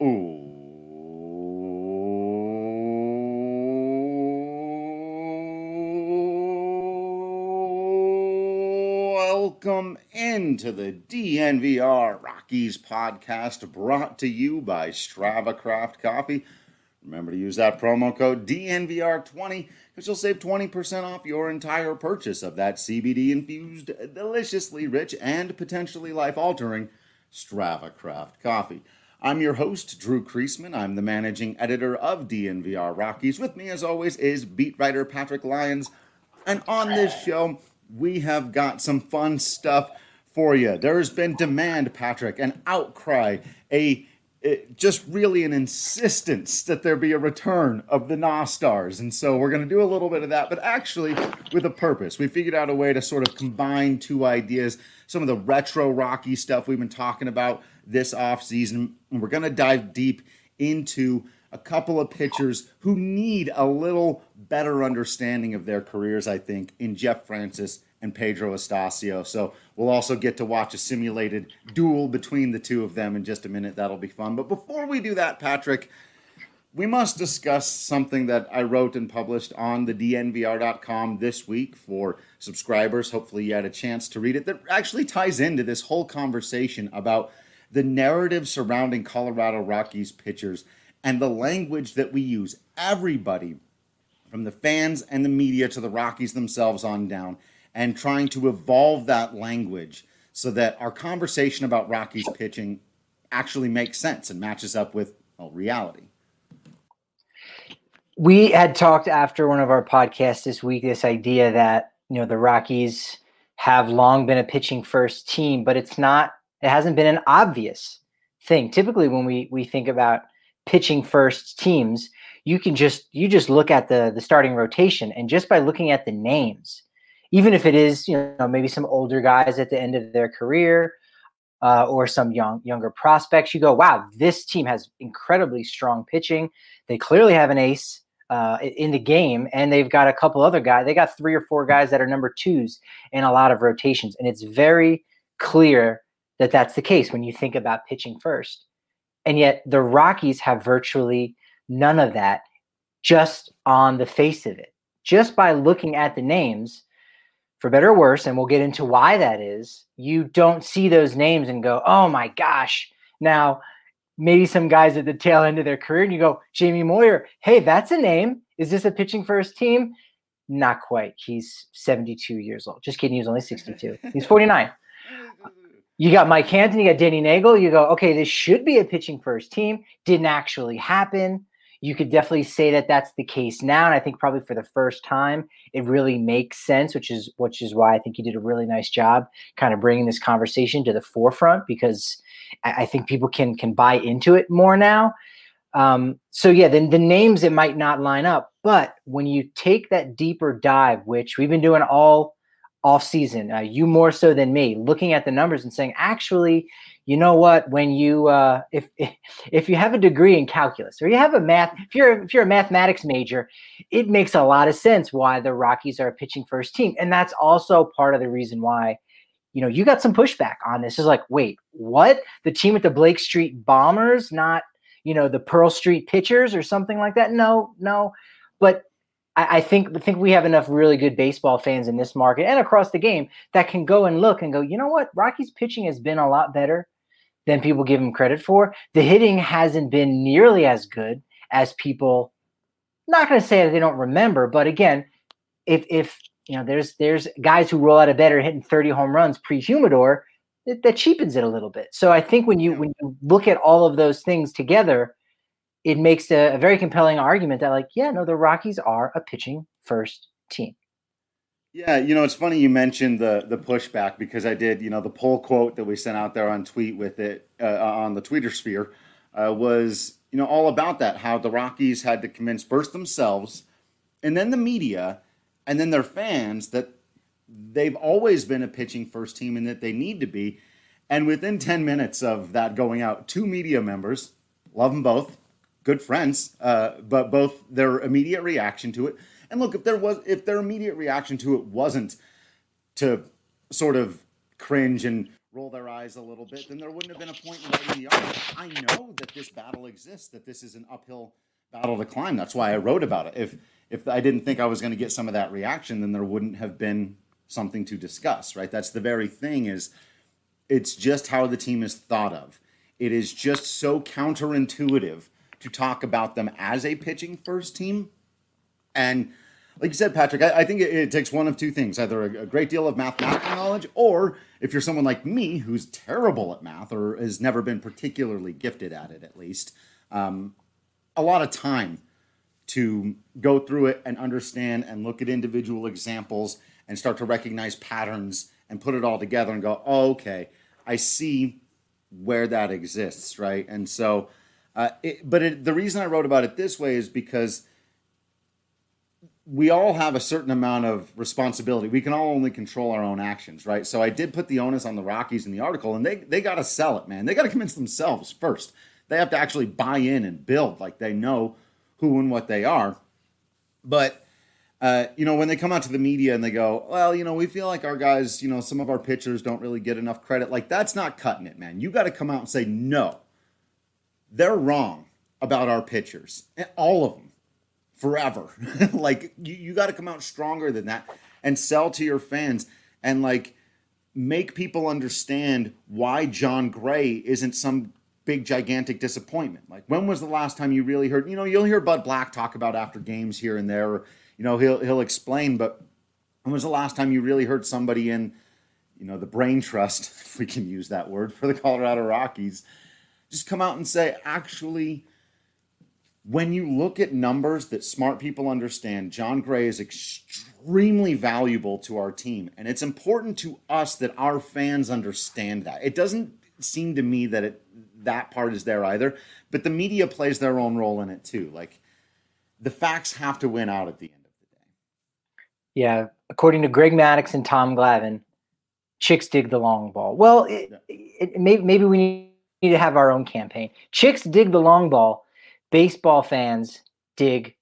Welcome into the DNVR Rockies podcast brought to you by Strava Craft Coffee. Remember to use that promo code DNVR20 because you'll save 20% off your entire purchase of that CBD infused, deliciously rich, and potentially life altering Strava Craft Coffee. I'm your host, Drew Creasman. I'm the managing editor of DNVR Rockies. With me, as always, is beat writer Patrick Lyons. And on this show, we have got some fun stuff for you. There's been demand, Patrick, an outcry, a it, just really an insistence that there be a return of the Nostars. And so we're going to do a little bit of that, but actually with a purpose. We figured out a way to sort of combine two ideas, some of the retro Rocky stuff we've been talking about this off season, and we're going to dive deep into a couple of pitchers who need a little better understanding of their careers, I think, in Jeff Francis and Pedro Astacio. So we'll also get to watch a simulated duel between the two of them in just a minute. That'll be fun. But before we do that, Patrick, we must discuss something that I wrote and published on the DNVR.com this week for subscribers. Hopefully, you had a chance to read it. That actually ties into this whole conversation about the narrative surrounding Colorado Rockies pitchers and the language that we use. Everybody, from the fans and the media to the Rockies themselves on down, and trying to evolve that language so that our conversation about Rockies pitching actually makes sense and matches up with well, reality. We had talked after one of our podcasts this week this idea that you know the Rockies have long been a pitching first team, but it's not. It hasn't been an obvious thing. Typically, when we we think about pitching first teams, you can just you just look at the the starting rotation, and just by looking at the names, even if it is you know maybe some older guys at the end of their career uh, or some young younger prospects you go wow this team has incredibly strong pitching they clearly have an ace uh, in the game and they've got a couple other guys they got three or four guys that are number twos in a lot of rotations and it's very clear that that's the case when you think about pitching first and yet the rockies have virtually none of that just on the face of it just by looking at the names for better or worse, and we'll get into why that is, you don't see those names and go, oh my gosh. Now, maybe some guys at the tail end of their career, and you go, Jamie Moyer, hey, that's a name. Is this a pitching first team? Not quite. He's 72 years old. Just kidding. He was only 62. He's 49. You got Mike Hampton, you got Denny Neagle. You go, okay, this should be a pitching first team. Didn't actually happen you could definitely say that that's the case now and i think probably for the first time it really makes sense which is which is why i think you did a really nice job kind of bringing this conversation to the forefront because i, I think people can can buy into it more now um, so yeah then the names it might not line up but when you take that deeper dive which we've been doing all off season uh, you more so than me looking at the numbers and saying actually you know what? When you uh, if if you have a degree in calculus or you have a math if you're if you're a mathematics major it makes a lot of sense why the rockies are a pitching first team. And that's also part of the reason why you know you got some pushback on this. Is like wait what? The team with the blake street bombers not you know the pearl street pitchers or something like that? No no. But I, I think I think we have enough really good baseball fans in this market and across the game that can go and look and go, you know what? Rockies pitching has been a lot better than people give him credit for. The hitting hasn't been nearly as good as people. Not going to say that they don't remember, but again, if if you know, there's there's guys who roll out of bed or hitting 30 home runs pre-humidor, that, that cheapens it a little bit. So I think when you when you look at all of those things together, it makes a, a very compelling argument that like, yeah, no, the Rockies are a pitching first team. Yeah, you know, it's funny you mentioned the the pushback because I did, you know, the poll quote that we sent out there on tweet with it uh, on the Twitter sphere uh, was, you know, all about that how the Rockies had to convince first themselves and then the media and then their fans that they've always been a pitching first team and that they need to be. And within 10 minutes of that going out, two media members, love them both, good friends, uh, but both their immediate reaction to it and look, if there was, if their immediate reaction to it wasn't to sort of cringe and roll their eyes a little bit, then there wouldn't have been a point in writing the article. I know that this battle exists, that this is an uphill battle to climb. That's why I wrote about it. If if I didn't think I was going to get some of that reaction, then there wouldn't have been something to discuss, right? That's the very thing is it's just how the team is thought of. It is just so counterintuitive to talk about them as a pitching first team. And like you said, Patrick, I, I think it, it, takes one of two things either a, a, great deal of mathematical knowledge, or if you're someone like me who's terrible at math or has never been particularly gifted at it, at least, um, a lot of time to go through it and understand and look at individual examples and start to recognize patterns and put it all together and go, oh, okay, I see where that exists, right? And so, uh, it, but it, the reason I wrote about it this way is because we all have a certain amount of responsibility. We can all only control our own actions, right? So I did put the onus on the Rockies in the article, and they they got to sell it, man. They got to convince themselves first. They have to actually buy in and build like they know who and what they are. But uh, you know, when they come out to the media and they go, well, you know, we feel like our guys, you know, some of our pitchers don't really get enough credit. Like that's not cutting it, man. You got to come out and say no. They're wrong about our pitchers, eh, all of them, forever. like you, you got to come out stronger than that and sell to your fans and like make people understand why Jon Gray isn't some big gigantic disappointment. Like when was the last time you really heard? You know, you'll hear Bud Black talk about after games here and there. Or, you know, he'll he'll explain. But when was the last time you really heard somebody in, you know, the brain trust, if we can use that word for the Colorado Rockies, just come out and say, actually, when you look at numbers that smart people understand, Jon Gray is extremely valuable to our team. And it's important to us that our fans understand that. It doesn't seem to me that it that part is there either. But the media plays their own role in it too. Like the facts have to win out at the end of the day. Yeah, according to Greg Maddux and Tom Glavine, chicks dig the long ball. Well, it, yeah. it, it, maybe, maybe we need to have our own campaign. Chicks dig the long ball. Baseball fans dig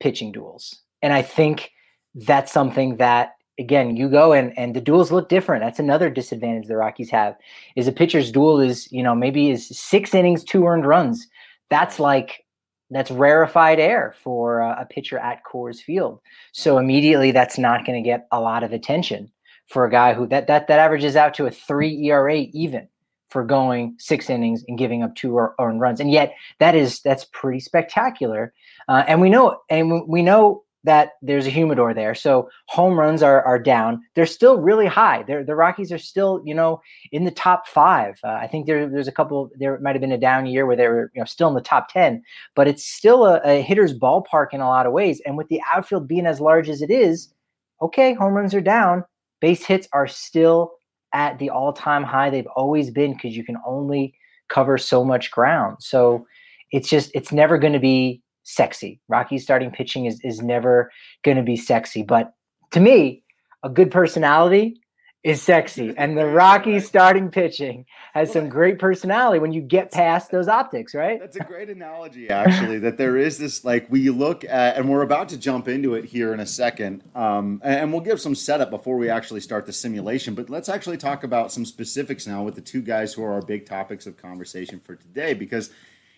pitching duels, and I think that's something that again, you go and and the duels look different. That's another disadvantage the Rockies have. Is a pitcher's duel is you know maybe is six innings, two earned runs. That's like that's rarefied air for a, a pitcher at Coors Field. So immediately, that's not going to get a lot of attention for a guy who that that that averages out to a three ERA even for going six innings and giving up two earned runs. And yet, that is that's pretty spectacular. Uh, and we know and we know that there's a humidor there. So home runs are, are down. They're still really high. They're, the Rockies are still, you know, in the top five. Uh, I think there, there's a couple, there might have been a down year where they were, you know, still in the top 10, but it's still a, a hitter's ballpark in a lot of ways. And with the outfield being as large as it is, okay, home runs are down. Base hits are still at the all time high they've always been because you can only cover so much ground. So it's just, it's never going to be sexy. Rocky's starting pitching is, is never going to be sexy. But to me, a good personality is sexy. And the Rocky starting pitching has some great personality when you get past those optics, right? That's a great analogy, actually, that there is this like we look at, and we're about to jump into it here in a second. Um, and we'll give some setup before we actually start the simulation. But let's actually talk about some specifics now with the two guys who are our big topics of conversation for today, because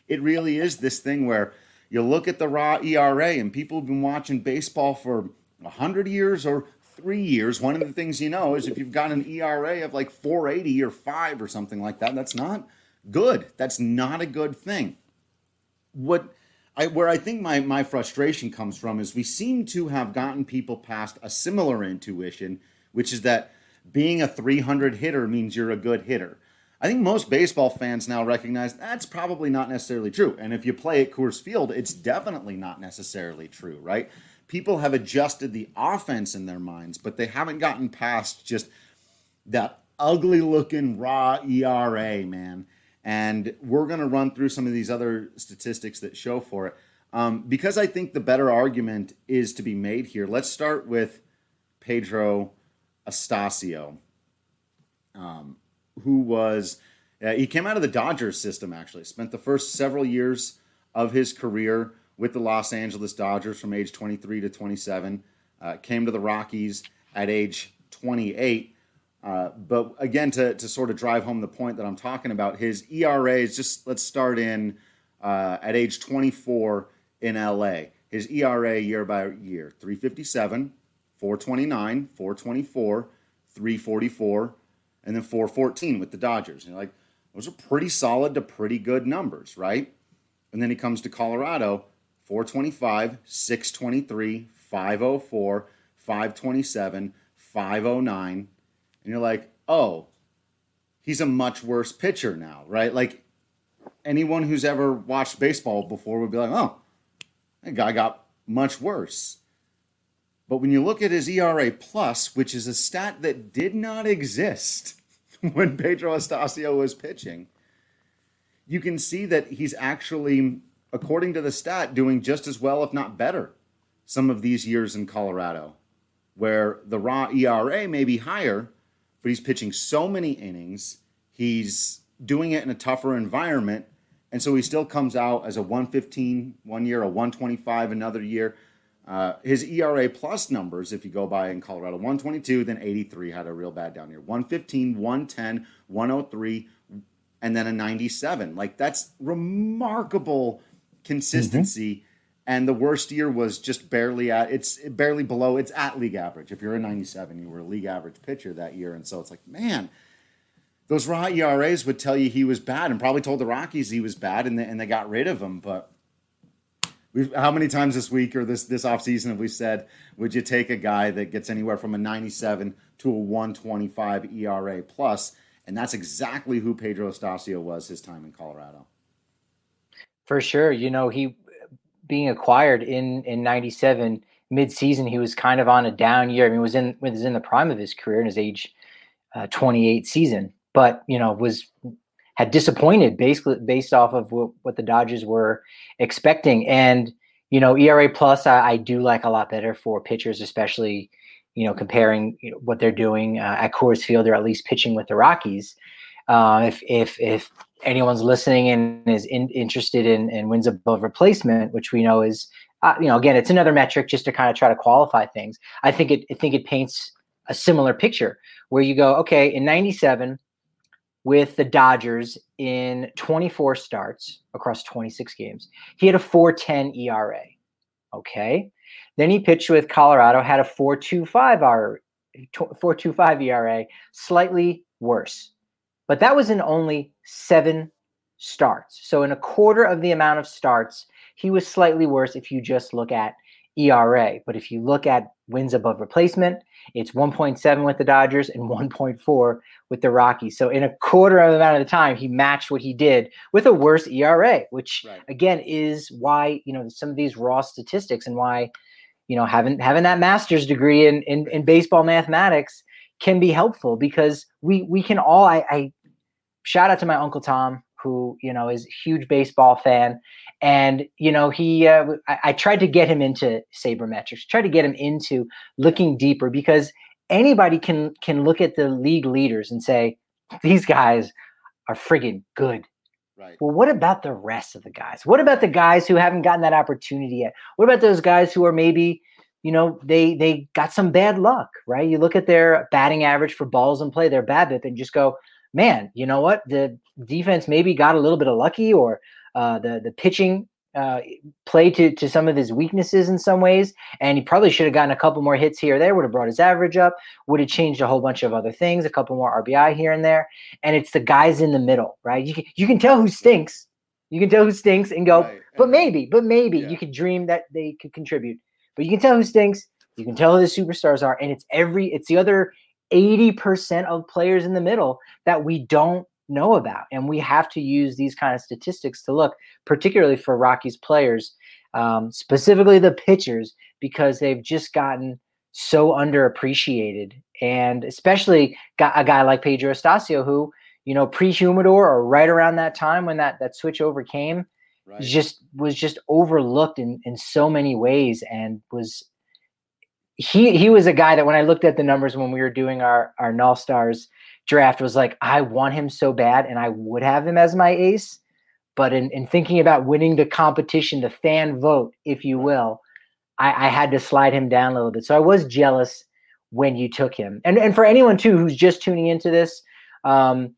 it really is this thing where you look at the raw ERA, and people have been watching baseball for 100 years or three years. One of the things you know is if you've got an ERA of like 480 or 5 or something like that, that's not good. That's not a good thing. What I, where I think my, my frustration comes from is we seem to have gotten people past a similar intuition, which is that being a 300 hitter means you're a good hitter. I think most baseball fans now recognize that's probably not necessarily true. And if you play at Coors Field, it's definitely not necessarily true, right? People have adjusted the offense in their minds, but they haven't gotten past just that ugly looking raw ERA, man. And we're going to run through some of these other statistics that show for it. Um, because I think the better argument is to be made here. Let's start with Pedro Astacio. Um, who was uh, he came out of the Dodgers system actually. Spent the first several years of his career with the Los Angeles Dodgers from age 23 to 27. Uh, came to the Rockies at age 28. Uh, but again, to, to sort of drive home the point that I'm talking about, his ERA is just let's start in uh, at age 24 in LA. His ERA year by year 357, 429, 424, 344, and then 414 with the Dodgers. And like, those are pretty solid to pretty good numbers, right? And then he comes to Colorado 425, 623, 504, 527, 509. And you're like, oh, he's a much worse pitcher now, right? Like anyone who's ever watched baseball before would be like, oh, that guy got much worse. But when you look at his ERA plus, which is a stat that did not exist when Pedro Astacio was pitching, you can see that he's actually, according to the stat, doing just as well, if not better, some of these years in Colorado, where the raw ERA may be higher, but he's pitching so many innings. He's doing it in a tougher environment. And so he still comes out as a 115 one year, a 125 another year. Uh, his ERA plus numbers, if you go by in Colorado, 122, then 83 had a real bad down year. 115, 110, 103, and then a 97. Like that's remarkable consistency. Mm-hmm. And the worst year was just barely at it's barely below it's at league average. If you're a 97, you were a league average pitcher that year. And so it's like, man, those raw ERAs would tell you he was bad and probably told the Rockies he was bad and they, and they got rid of him. But We've, how many times this week or this this offseason have we said, would you take a guy that gets anywhere from a 97 to a 125 ERA plus? And that's exactly who Pedro Astacio was his time in Colorado. For sure. You know, he being acquired in in 97 mid-season, he was kind of on a down year. I mean, was in was in the prime of his career in his age uh, 28 season, but you know, was had disappointed basically based off of what, what the Dodgers were expecting. And you know, ERA plus I, I, do like a lot better for pitchers, especially you know comparing you know, what they're doing uh, at Coors Field or at least pitching with the Rockies. Uh, if if if anyone's listening and is in, interested in, in wins above replacement, which we know is uh, you know again it's another metric just to kind of try to qualify things. I think it I think it paints a similar picture where you go okay in 97 with the Dodgers in 24 starts across 26 games. He had a 410 ERA. Okay. Then he pitched with Colorado, had a 425 ERA, 425 ERA, slightly worse. But that was in only seven starts. So, in a quarter of the amount of starts, he was slightly worse if you just look at ERA. But if you look at wins above replacement, it's 1.7 with the Dodgers and 1.4 with the Rockies. So in a quarter of the amount of the time, he matched what he did with a worse ERA, which right. again is why you know some of these raw statistics and why you know having having that master's degree in in, in baseball mathematics can be helpful because we we can all I, I shout out to my uncle Tom who you know is a huge baseball fan. And you know he uh, I, I, tried to get him into sabermetrics tried to get him into looking deeper because anybody can can look at the league leaders and say these guys are friggin' good. Right. Well what about the rest of the guys? What about the guys who haven't gotten that opportunity yet? What about those guys who are maybe you know they they got some bad luck right you look at their batting average for balls in play their BABIP and just go man you know what the defense maybe got a little bit of lucky or uh, the the pitching uh, play to to some of his weaknesses in some ways, and he probably should have gotten a couple more hits here or there. Would have brought his average up. Would have changed a whole bunch of other things, a couple more RBI here and there. And it's the guys in the middle, right? You can you can tell who stinks. You can tell who stinks and go, right. but maybe, but maybe yeah. you could dream that they could contribute. But you can tell who stinks. You can tell who the superstars are, and it's every it's the other 80% of players in the middle that we don't know about. And we have to use these kind of statistics to look, particularly for Rockies players, um, specifically the pitchers, because they've just gotten so underappreciated. And especially got a guy like Pedro Astacio, who, you know, pre-Humidor or right around that time when that that switch over came, right. just was just overlooked in in so many ways and was he he was a guy that when I looked at the numbers when we were doing our our null stars draft was like, I want him so bad, and I would have him as my ace. But in, in thinking about winning the competition, the fan vote, if you will, I, I had to slide him down a little bit. So I was jealous when you took him. And and for anyone too who's just tuning into this, um,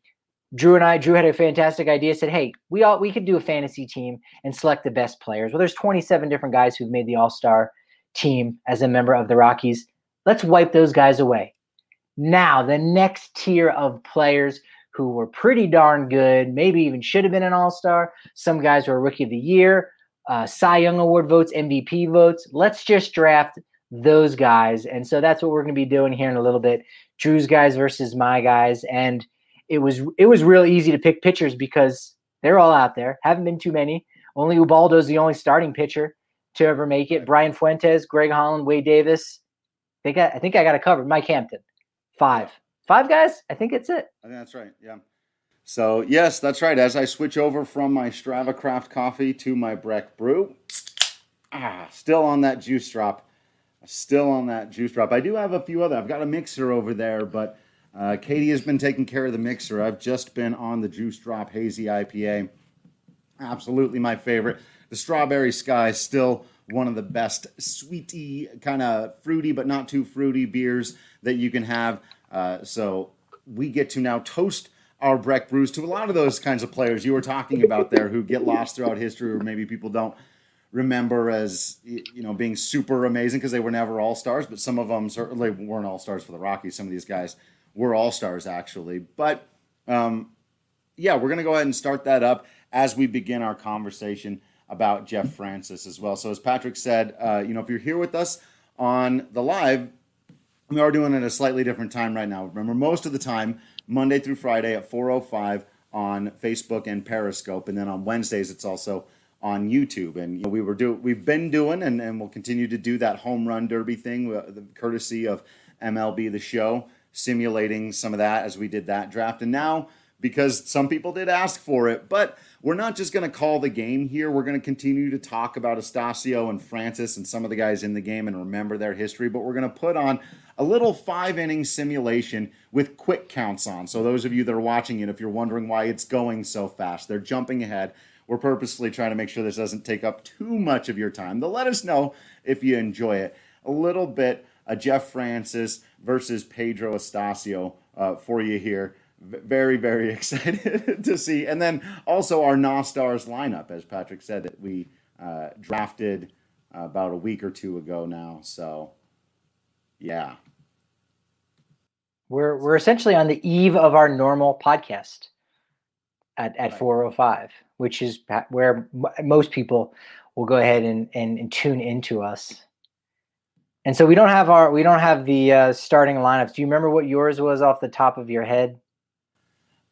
Drew and I, Drew had a fantastic idea. Said, "Hey, we all we could do a fantasy team and select the best players." Well, there's 27 different guys who've made the All Star team as a member of the Rockies. Let's wipe those guys away. Now, the next tier of players who were pretty darn good, maybe even should have been an All Star. Some guys were Rookie of the Year, uh, Cy Young Award votes, MVP votes. Let's just draft those guys, and so that's what we're going to be doing here in a little bit. Drew's guys versus my guys, and it was it was real easy to pick pitchers because they're all out there. Haven't been too many. Only Ubaldo's the only starting pitcher to ever make it. Brian Fuentes, Greg Holland, Wade Davis. I think I, I think I got it covered. Mike Hampton, five, five guys. I think it's it. I think that's right. Yeah. So yes, that's right. As I switch over from my Strava Craft coffee to my Breck Brew, ah, still on that juice drop. Still on that juice drop. I do have a few other. I've got a mixer over there, but uh, Katie has been taking care of the mixer. I've just been on the Juice Drop Hazy IPA. Absolutely my favorite. The Strawberry Sky is still one of the best sweety, kind of fruity but not too fruity beers that you can have. Uh, so we get to now toast our Breck brews to a lot of those kinds of players you were talking about there who get lost throughout history or maybe people don't remember as you know being super amazing because they were never all stars but some of them certainly weren't all stars for the rockies some of these guys were all stars actually. But um, yeah, we're going to go ahead and start that up as we begin our conversation about Jeff Francis as well. So as Patrick said, uh, you know, if you're here with us on the live, we are doing it at a slightly different time right now. Remember, most of the time, Monday through Friday at 4:05 on Facebook and Periscope, and then on Wednesdays it's also on YouTube. And you know, we were do we've been doing and, and we'll continue to do that home run derby thing, uh, the courtesy of MLB the Show simulating some of that as we did that draft. And now, because some people did ask for it, but we're not just going to call the game here. We're going to continue to talk about Astacio and Francis and some of the guys in the game and remember their history, but we're going to put on a little five inning simulation with quick counts on. So, those of you that are watching it, if you're wondering why it's going so fast, they're jumping ahead. We're purposely trying to make sure this doesn't take up too much of your time. They'll let us know if you enjoy it. A little bit a Jeff Francis versus Pedro Astacio uh, for you here. V- very, very excited to see. And then also our Nostars lineup, as Patrick said, that we uh, drafted uh, about a week or two ago now. So, yeah. We're, we're essentially on the eve of our normal podcast at, at right. 405, which is where most people will go ahead and, and, and tune into us. And so we don't have our we don't have the uh, starting lineups. Do you remember what yours was off the top of your head?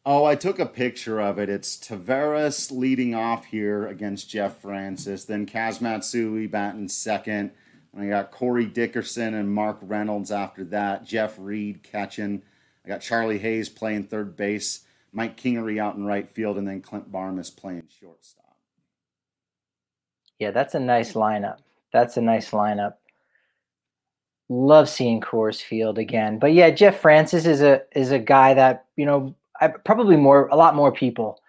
Oh, I took a picture of it. It's Taveras leading off here against Jeff Francis, then Kaz Matsui batting second. And I got Corey Dickerson and Mark Reynolds after that. Jeff Reed catching. I got Charlie Hayes playing third base. Mike Kingery out in right field, and then Clint Barmes playing shortstop. Yeah, that's a nice lineup. That's a nice lineup love seeing Coors Field again. But yeah, Jeff Francis is a is a guy that you know I, probably more a lot more people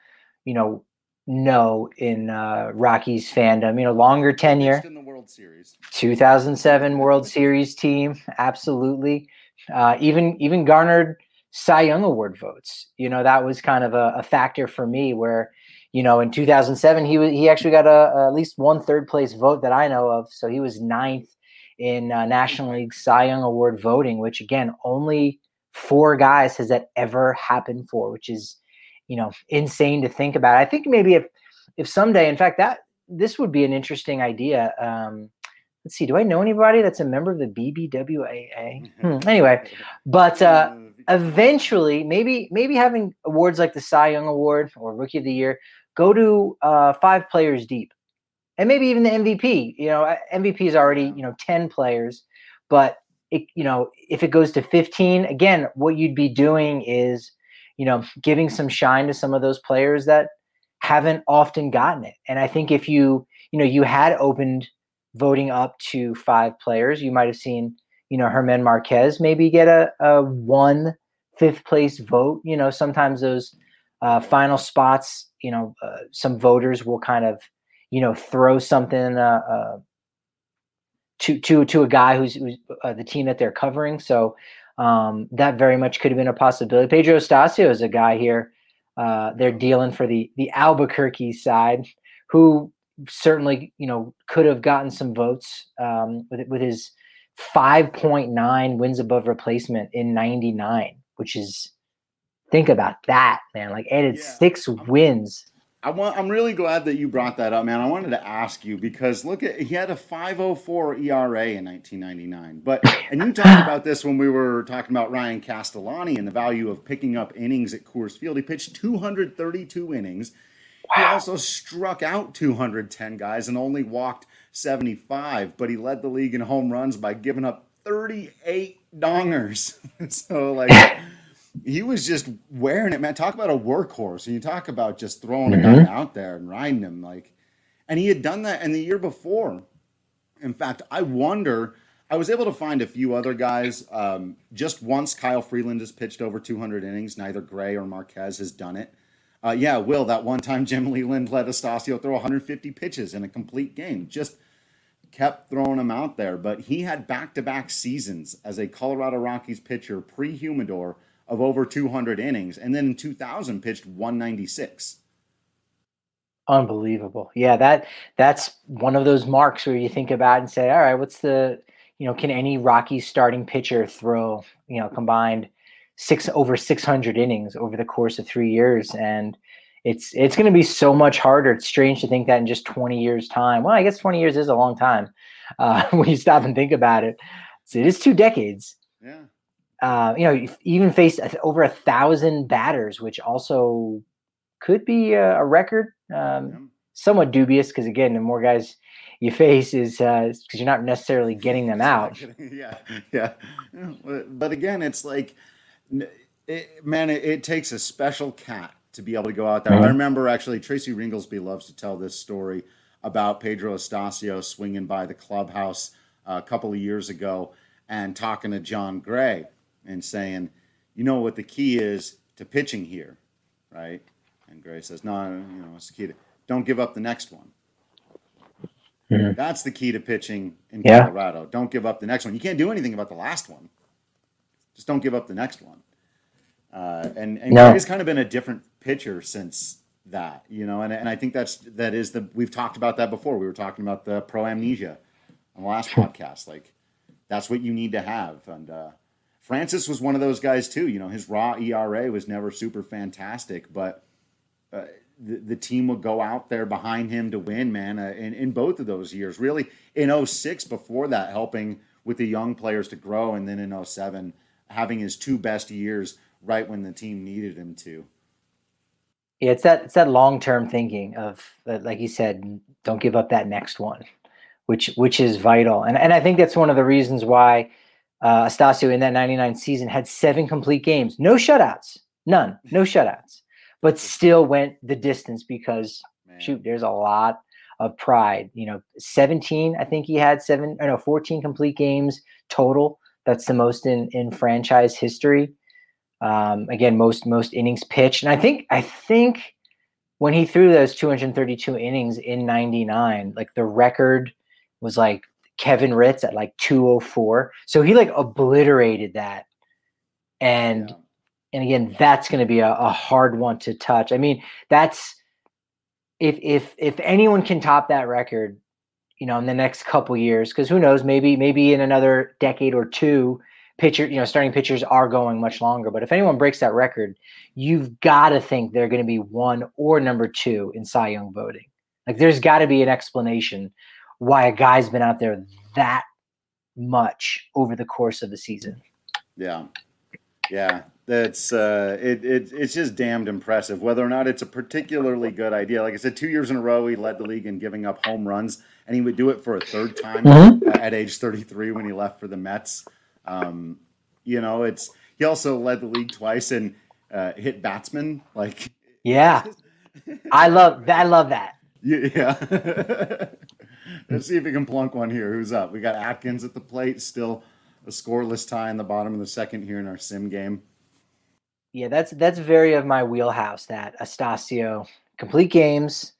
you know know in uh, Rockies fandom. You know, longer tenure in the World Series, 2007 World Series team, absolutely. Uh, even even garnered Cy Young Award votes. You know, that was kind of a, a factor for me where. You know, in 2007, he was he actually got a, a, at least one third place vote that I know of. So he was ninth in uh, National League Cy Young Award voting, which again, only four guys has that ever happened for, which is, you know, insane to think about. I think maybe if if someday, in fact, that this would be an interesting idea. Um, let's see, do I know anybody that's a member of the BBWAA? Hmm. Anyway, but uh, eventually, maybe maybe having awards like the Cy Young Award or Rookie of the Year go to uh, five players deep and maybe even the MVP. You know, MVP is already you know ten players, but it, you know if it goes to fifteen, again, what you'd be doing is you know giving some shine to some of those players that haven't often gotten it. And I think if you you know you had opened voting up to five players, you might have seen you know German Marquez maybe get a, a one fifth place vote. You know, sometimes those uh, final spots, you know, uh, some voters will kind of you know throw something uh, uh, to to to a guy who's, who's uh, the team that they're covering. So um, that very much could have been a possibility. Pedro Astacio is a guy here. Uh, they're dealing for the the Albuquerque side, who certainly you know could have gotten some votes um, with with his 5.9 wins above replacement in 99, which is think about that, man. Like added yeah. six wins I want. I'm really glad that you brought that up, man. I wanted to ask you because look at he had a 5.04 ERA in 1999. But and you talked about this when we were talking about Ryan Castellani and the value of picking up innings at Coors Field. He pitched 232 innings. Wow. He also struck out 210 guys and only walked 75. But he led the league in home runs by giving up 38 dongers. so like he was just wearing it, man. Talk about a workhorse. And you talk about just throwing mm-hmm. a guy out there and riding him. Like, and he had done that in the year before. In fact, I wonder. I was able to find a few other guys. Um, just once, Kyle Freeland has pitched over 200 innings. Neither Gray or Marquez has done it. Uh, yeah, Will, that one time Jim Leyland let Astacio throw 150 pitches in a complete game. Just kept throwing him out there. But he had back to back seasons as a Colorado Rockies pitcher pre humidor of over 200 innings, and then in 2000 pitched 196. Unbelievable. Yeah, that that's one of those marks where you think about and say, all right, what's the you know, can any Rockies starting pitcher throw, you know, combined six over 600 innings over the course of 3 years and it's it's going to be so much harder. It's strange to think that in just 20 years time. Well, I guess 20 years is a long time uh, when you stop and think about it. So it is two decades. Yeah uh, you know, you even faced over a thousand batters, which also could be a, a record. Um, somewhat dubious because again, the more guys you face is because uh, you're not necessarily getting them out. yeah, yeah. But again, it's like, it, man, it, it, takes a special cat to be able to go out there. Mm-hmm. I remember actually Tracy Ringolsby loves to tell this story about Pedro Astacio swinging by the clubhouse uh, a couple of years ago and talking to Jon Gray and saying, you know what the key is to pitching here, right? And Gray says, no, you know, it's the key to don't give up the next one. Mm-hmm. That's the key to pitching in yeah. Colorado. Don't give up the next one. You can't do anything about the last one. Just don't give up the next one. Uh, and and no. Gray's kind of been a different pitcher since that, you know, and, and I think that's that is the we've talked about that before. We were talking about the pro amnesia on the last podcast. Like that's what you need to have. And uh, Francis was one of those guys too. You know, his raw ERA was never super fantastic, but uh, the, the team would go out there behind him to win, man. Uh, in, in both of those years, really in 06 before that, helping with the young players to grow, and then in 07, having his two best years right when the team needed him to. Yeah, it's that it's that long term thinking of like you said, don't give up that next one, which which is vital, and and I think that's one of the reasons why uh, Astacio in that 99 season had seven complete games, no shutouts, none, no shutouts, but still went the distance because Man. shoot, there's a lot of pride. You know, 17, I think he had seven, or no, 14 complete games total. That's the most in in franchise history. Um, again, most most innings pitched, and I think I think when he threw those 232 innings in 99, like the record was like Kevin Ritz at like 204. So he like obliterated that. And yeah. and again, that's going to be a, a hard one to touch. I mean, that's if if if anyone can top that record, you know, in the next couple years, because who knows, maybe maybe in another decade or two, pitcher, you know, starting pitchers are going much longer. But if anyone breaks that record, you've got to think they're going to be one or number two in Cy Young voting. Like there's got to be an explanation why a guy's been out there that much over the course of the season. Yeah. Yeah, that's uh, it, it. It's just damned impressive. Whether or not it's a particularly good idea, like I said, two years in a row, he led the league in giving up home runs, and he would do it for a third time mm-hmm. at age 33 when he left for the Mets. Um, you know, it's he also led the league twice and uh, hit batsmen. Like, yeah, I love I love that. Yeah. Let's see if we can plunk one here. Who's up? We got Atkins at the plate, still a scoreless tie in the bottom of the second here in our sim game. Yeah, that's that's very of my wheelhouse. That Astacio complete games,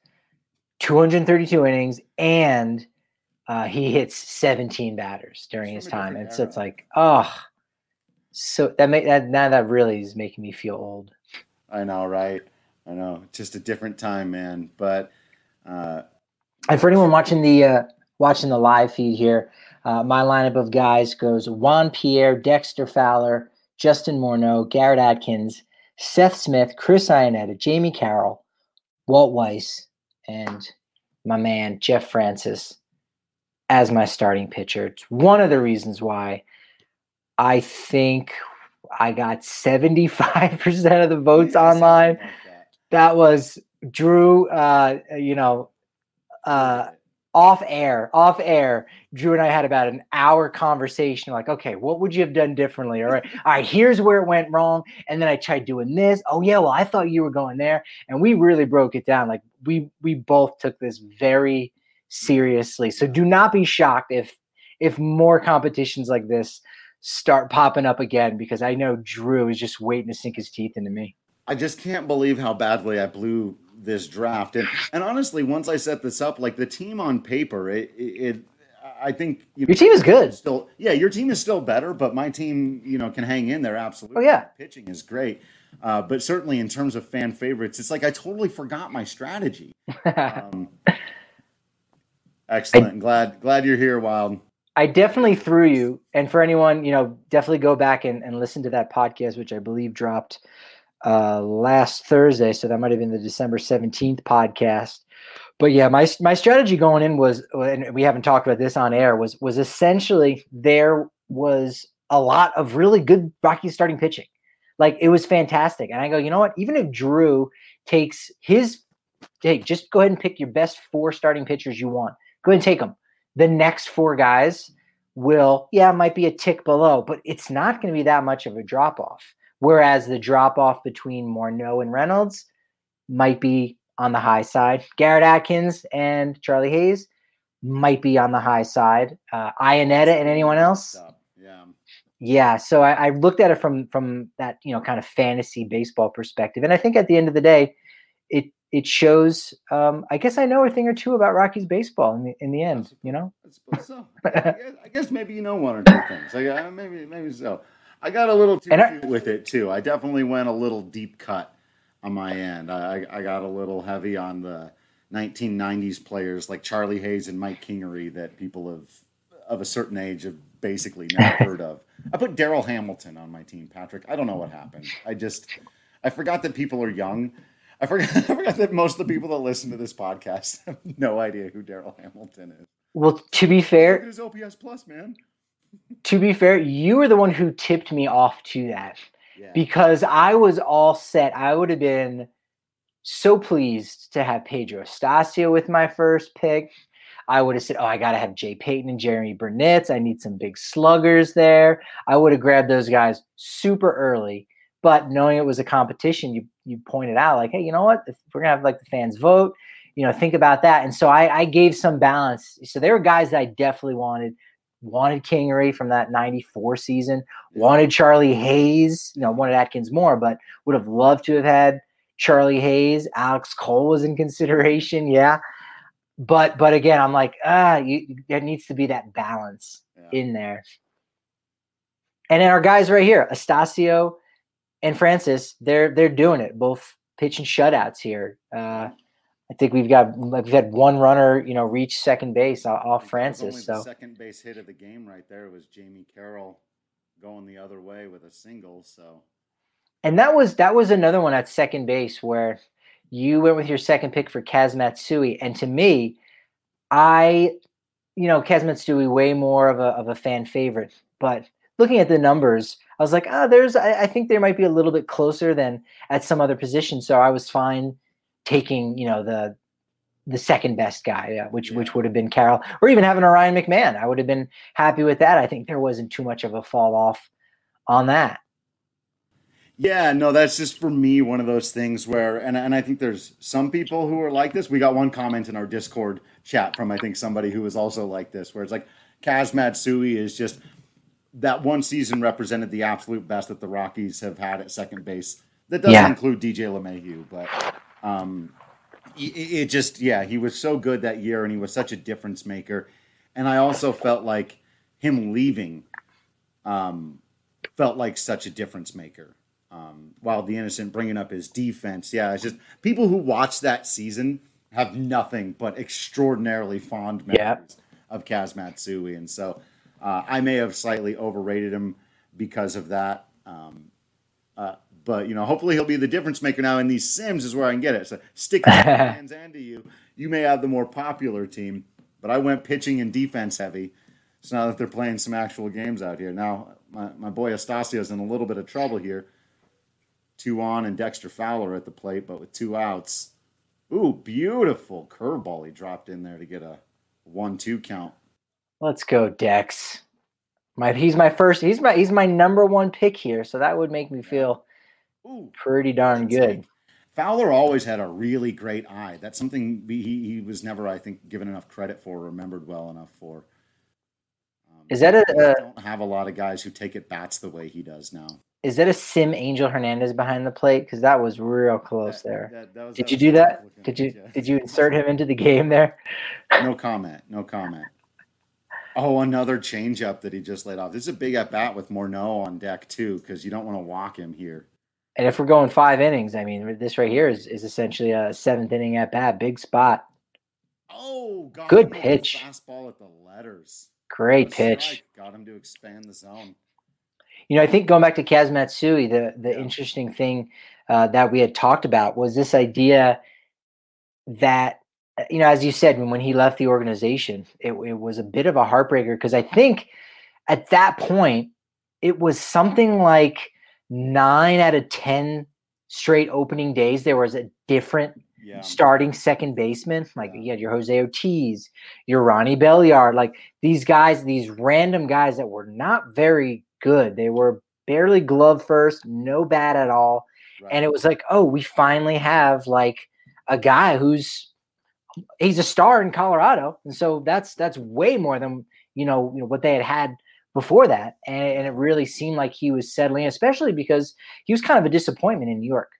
232 innings, and uh, he hits 17 batters during his time, and so it's like, oh, so that make that now that really is making me feel old. I know, right? I know, just a different time, man. But uh, and for anyone watching the uh, watching the live feed here, uh, my lineup of guys goes Juan Pierre, Dexter Fowler, Justin Morneau, Garrett Atkins, Seth Smith, Chris Iannetta, Jamie Carroll, Walt Weiss, and my man Jeff Francis as my starting pitcher. It's one of the reasons why I think I got 75% of the votes online. That. that. was Drew, uh, you know, uh, off air, off air. Drew and I had about an hour conversation. Like, okay, what would you have done differently? All right, all right. Here's where it went wrong, and then I tried doing this. Oh yeah, well I thought you were going there, and we really broke it down. Like we we both took this very seriously. So do not be shocked if if more competitions like this start popping up again because I know Drew is just waiting to sink his teeth into me. I just can't believe how badly I blew this draft. And and honestly, once I set this up, like the team on paper, it, it I think you know, your team is good. Still, yeah, your team is still better, but my team, you know, can hang in there absolutely. Oh yeah, pitching is great. Uh, but certainly in terms of fan favorites, it's like I totally forgot my strategy. Um, excellent. I, glad glad you're here, Wild. I definitely threw you. And for anyone, you know, definitely go back and, and listen to that podcast, which I believe dropped uh, last Thursday. So that might have been the December 17th podcast. But yeah, my my strategy going in was, and we haven't talked about this on air, was was essentially there was a lot of really good Rockies starting pitching. Like it was fantastic. And I go, you know what? Even if Drew takes his, hey, just go ahead and pick your best four starting pitchers you want. Go ahead and take them the next four guys will, yeah, might be a tick below, but it's not going to be that much of a drop off. Whereas the drop off between Morneau and Reynolds might be on the high side. Garrett Atkins and Charlie Hayes might be on the high side. Uh, Iannetta and anyone else? Yeah. Yeah. So I, I looked at it from from that you know kind of fantasy baseball perspective, and I think at the end of the day, it it shows. Um, I guess I know a thing or two about Rockies baseball in the in the end. You know. I suppose so. I, guess, I guess maybe you know one or two things. Like, uh, maybe maybe so. I got a little too I, with it too. I definitely went a little deep cut on my end. I, I got a little heavy on the 1990s players like Charlie Hayes and Mike Kingery that people of of a certain age have basically never heard of. I put Darryl Hamilton on my team, Patrick. I don't know what happened. I just I forgot that people are young I forgot, I forgot that most of the people that listen to this podcast have no idea who Darryl Hamilton is. Well, to be fair, his OPS plus, man. To be fair, you were the one who tipped me off to that yeah. because I was all set. I would have been so pleased to have Pedro Astacio with my first pick. I would have said, "Oh, I got to have Jay Payton and Jeromy Burnitz. I need some big sluggers there." I would have grabbed those guys super early but knowing it was a competition, you you pointed out like, hey, you know what? If we're gonna have like the fans vote, you know, think about that. And so I, I gave some balance. So there were guys that I definitely wanted. Wanted Kingery from that 94 season, wanted Charlie Hayes, you know, wanted Atkins more, but would have loved to have had Charlie Hayes. Alex Cole was in consideration, yeah. But but again, I'm like, ah, you, there needs to be that balance yeah. in there. And then our guys right here, Astacio, and Francis, they're they're doing it. Both pitching shutouts here. Uh, I think we've got we've had one runner, you know, reach second base off Francis. So second base hit of the game right there was Jamie Carroll going the other way with a single. So, and that was that was another one at second base where you went with your second pick for Kaz Matsui, and to me, I, you know, Kaz Matsui way more of a of a fan favorite, but looking at the numbers, I was like, ah, oh, there's, I, I, think there might be a little bit closer than at some other position. So I was fine taking, you know, the, the second best guy, uh, which, which would have been Carroll or even having a Ryan McMahon. I would have been happy with that. I think there wasn't too much of a fall off on that. Yeah, no, that's just for me one of those things where, and, and I think there's some people who are like this. We got one comment in our Discord chat from I think somebody who was also like this, where it's like Kaz Matsui is just that one season represented the absolute best that the Rockies have had at second base. That doesn't yeah. include DJ LeMahieu, but um, it, it, just yeah, he was so good that year, and he was such a difference maker. and I also felt like him leaving um, felt like such a difference maker. Um, while the innocent bringing up his defense, yeah, it's just people who watch that season have nothing but extraordinarily fond memories yeah. of Kaz Matsui, and so uh, I may have slightly overrated him because of that. Um, uh, but you know, hopefully he'll be the difference maker now in these sims is where I can get it. So stick to fans and to you. You may have the more popular team, but I went pitching and defense heavy. So now that they're playing some actual games out here, now my, my boy Astacio's in a little bit of trouble here. Two on and Dexter Fowler at the plate, but with two outs. Ooh, beautiful curveball he dropped in there to get a one-two count. Let's go, Dex. My he's my first. He's my he's my number one pick here, so that would make me feel Ooh, pretty darn good. Fowler always had a really great eye. That's something he, he was never, I think, given enough credit for, remembered well enough for. Um, is that a? don't have a lot of guys who take at bats the way he does now. Is that a Sim Angel Hernandez behind the plate? Because that was real close that, there. That, that did you do that? Did you yeah. did you insert him into the game there? No comment. No comment. Oh, another changeup that he just laid off. This is a big at bat with Morneau on deck too, because you don't want to walk him here. And if we're going five innings, I mean, this right here is, is essentially a seventh inning at bat, big spot. Oh, God, good pitch. Fastball at the letters. Great pitch. Strike. Got him to expand the zone. You know, I think going back to Kaz Matsui, the the yeah. interesting thing uh, that we had talked about was this idea that you know, as you said, when, when he left the organization, it, it was a bit of a heartbreaker because I think at that point it was something like nine out of ten straight opening days there was a different yeah. starting second baseman. Like yeah. you had your Jose Ortiz, your Ronnie Belliard, like these guys, these random guys that were not very good. They were barely glove first, no bat at all. Right. And it was like, oh, we finally have like a guy who's he's a star in Colorado, and so that's that's way more than you know, you know what they had had before that, and, and, it really seemed like he was settling, especially because he was kind of a disappointment in New York.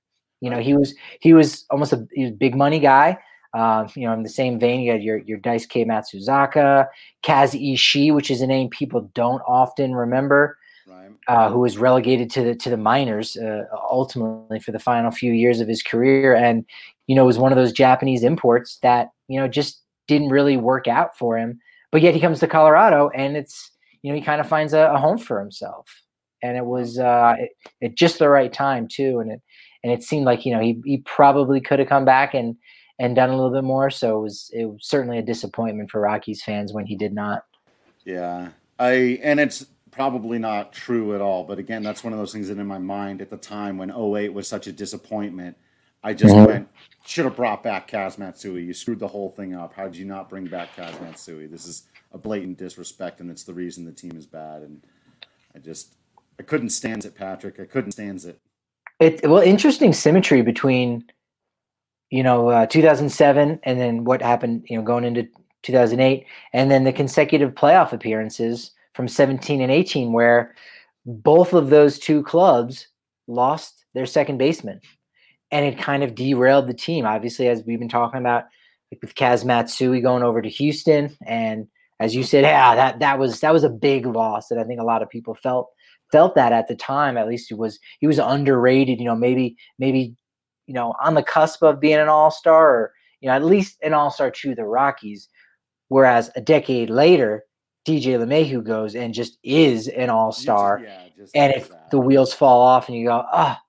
You know, he was he was almost a, he was a big money guy. Uh, you know, in the same vein, you had your your Dice K Matsuzaka, Kaz Ishii, which is a name people don't often remember, uh, who was relegated to the to the minors uh, ultimately for the final few years of his career, and you know, was one of those Japanese imports that, you know, just didn't really work out for him. But yet he comes to Colorado and it's, you know, he kind of finds a, a home for himself. And it was uh, at just the right time too. And it and it seemed like, you know, he, he probably could have come back and and done a little bit more. So it was it was certainly a disappointment for Rockies fans when he did not. Yeah. I and it's probably not true at all. But again, that's one of those things that in my mind at the time when 08 was such a disappointment I just mm-hmm. went, should have brought back Kaz Matsui. You screwed the whole thing up. How did you not bring back Kaz Matsui? This is a blatant disrespect, and it's the reason the team is bad. And I just, I couldn't stand it, Patrick. I couldn't stand it. It well, interesting symmetry between, you know, uh, 2007 and then what happened, you know, going into 2008, and then the consecutive playoff appearances from 17 and 18, where both of those two clubs lost their second baseman and it kind of derailed the team. Obviously, as we've been talking about, like with Kaz Matsui going over to Houston, and as you said, yeah, that that was that was a big loss that I think a lot of people felt felt that at the time. At least he was he was underrated. You know, maybe maybe you know on the cusp of being an all star, or you know at least an all star to the Rockies. Whereas a decade later, DJ LeMahieu goes and just is an all star, yeah, and if that. the wheels fall off and you go, ah. Oh,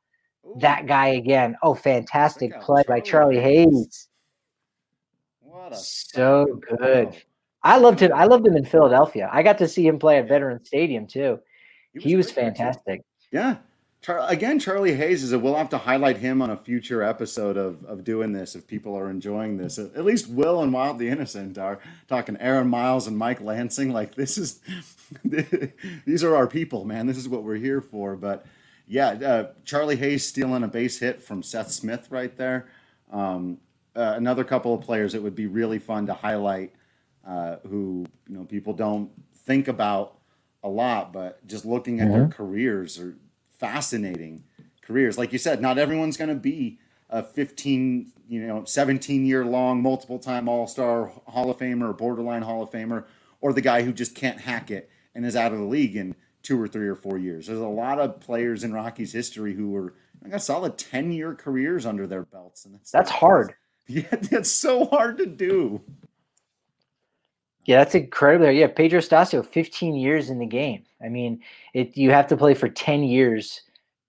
that guy again. Oh, fantastic play by Charlie Hayes. What a so good. I loved him. I loved him in Philadelphia. I got to see him play at Veterans Stadium too. He was, he was fantastic. Yeah. Char- again, Charlie Hayes is a. We'll have to highlight him on a future episode of, of doing this if people are enjoying this. At least Will and Wild the Innocent are talking Aaron Miles and Mike Lansing. Like this is, these are our people, man. This is what we're here for. But yeah, uh, Charlie Hayes stealing a base hit from Seth Smith right there. Um, uh, another couple of players that would be really fun to highlight, uh, who you know people don't think about a lot, but just looking at mm-hmm. their careers are fascinating careers. Like you said, not everyone's going to be a 15, you know, 17 year long, multiple time All Star Hall of Famer or borderline Hall of Famer or the guy who just can't hack it and is out of the league in two or three or four years. There's a lot of players in Rockies history who were I got solid 10 year careers under their belts. And that's, that's hard. Yeah, that's so hard to do. Yeah, that's incredible. Yeah, Pedro Stasio, 15 years in the game. I mean, it you have to play for 10 years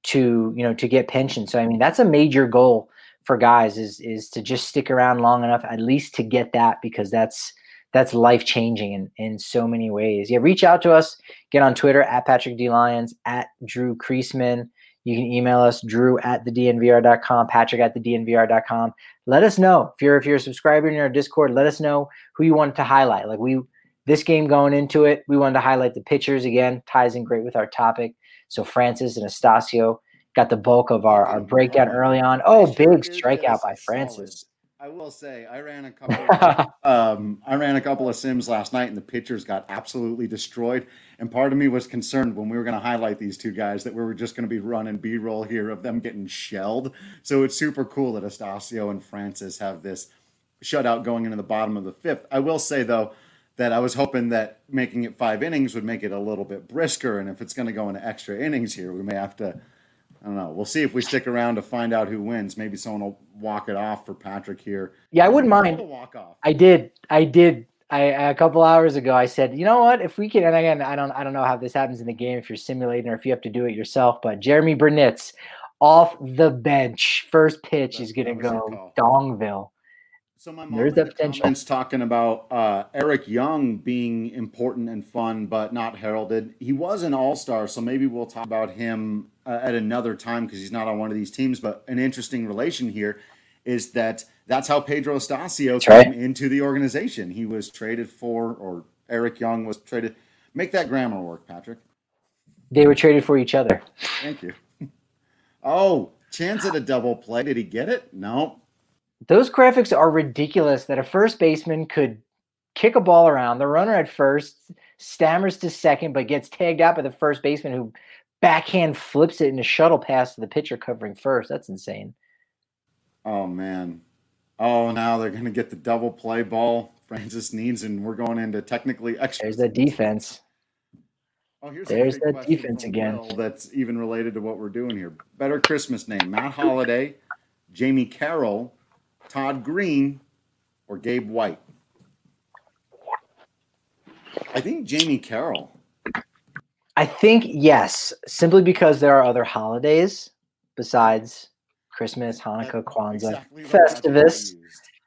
to, you know, to get pension. So I mean, that's a major goal for guys is is to just stick around long enough at least to get that because that's that's life changing in, in so many ways. Yeah, reach out to us. Get on Twitter at Patrick D. Lyons, at Drew Creasman. You can email us, drew at the DNVR.com, Patrick at the DNVR.com. Let us know if you're if you're a subscriber in our Discord, let us know who you wanted to highlight. Like we this game going into it, we wanted to highlight the pitchers again, ties in great with our topic. So Francis and Astacio got the bulk of our, our breakdown early on. Oh, big strikeout by Francis. I will say I ran a couple. Of, um, I ran a couple of sims last night, and the pitchers got absolutely destroyed. And part of me was concerned when we were going to highlight these two guys that we were just going to be running B roll here of them getting shelled. So it's super cool that Astacio and Francis have this shutout going into the bottom of the fifth. I will say though that I was hoping that making it five innings would make it a little bit brisker, and if it's going to go into extra innings here, we may have to I don't know. We'll see if we stick around to find out who wins. Maybe someone will walk it off for Patrick here. Yeah, I wouldn't mind. Walk off. I did. I did. I a couple hours ago I said, you know what? If we can, and again, I don't, I don't know how this happens in the game if you're simulating or if you have to do it yourself. But Jeromy Burnitz off the bench, first pitch is going to go Dongville. So my mom There's the comments talking about uh, Eric Young being important and fun, but not heralded. He was an All Star, so maybe we'll talk about him uh, at another time because he's not on one of these teams. But an interesting relation here is that that's how Pedro Astacio that's came right. into the organization. He was traded for, or Eric Young was traded. Make that grammar work, Patrick. They were traded for each other. Thank you. Oh, chance at a double play. Did he get it? No. Those graphics are ridiculous that a first baseman could kick a ball around, the runner at first stammers to second, but gets tagged out by the first baseman who backhand flips it in a shuttle pass to the pitcher covering first. That's insane. Oh man. Oh, now they're going to get the double play ball Francis needs, and we're going into technically extra. There's the defense. Oh, here's There's that defense again. Will that's even related to what we're doing here. Better Christmas name: Matt Holiday, Jamie Carroll, Todd Greene, or Gabe White? I think Jamie Carroll. I think yes, simply because there are other holidays besides Christmas, Hanukkah, Kwanzaa, exactly Festivus.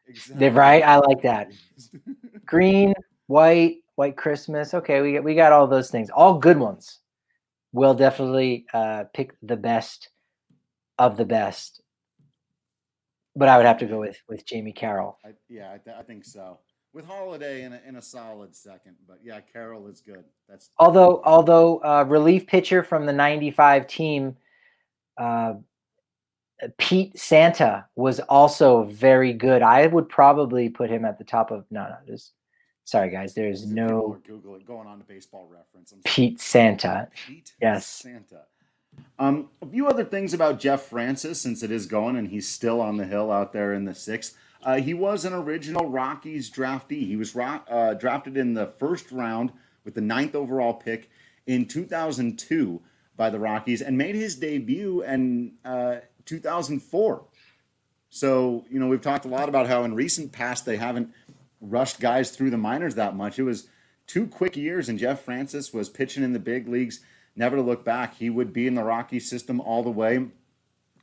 Exactly. Right? I like that. Green, white, white Christmas. Okay, we got, we got all those things. All good ones. We'll definitely uh, pick the best of the best but I would have to go with with Jamie Carroll. I, yeah, I, th- I, think so. With Holiday in a, in a solid second, but yeah, Carroll is good. That's although although uh, relief pitcher from the '95 team, uh, Pete Santa was also very good. I would probably put him at the top of no, no. Just sorry, guys. There's no Google it. Going on to Baseball Reference. Pete Santa. Pete yes. Santa. Um, a few other things about Jeff Francis, since it is going and he's still on the hill out there in the sixth. Uh, he was an original Rockies draftee. He was uh, drafted in the first round with the ninth overall pick in 2002 by the Rockies and made his debut in uh, 2004. So, you know, we've talked a lot about how in recent past they haven't rushed guys through the minors that much. It was two quick years, and Jeff Francis was pitching in the big leagues never to look back. He would be in the Rocky system all the way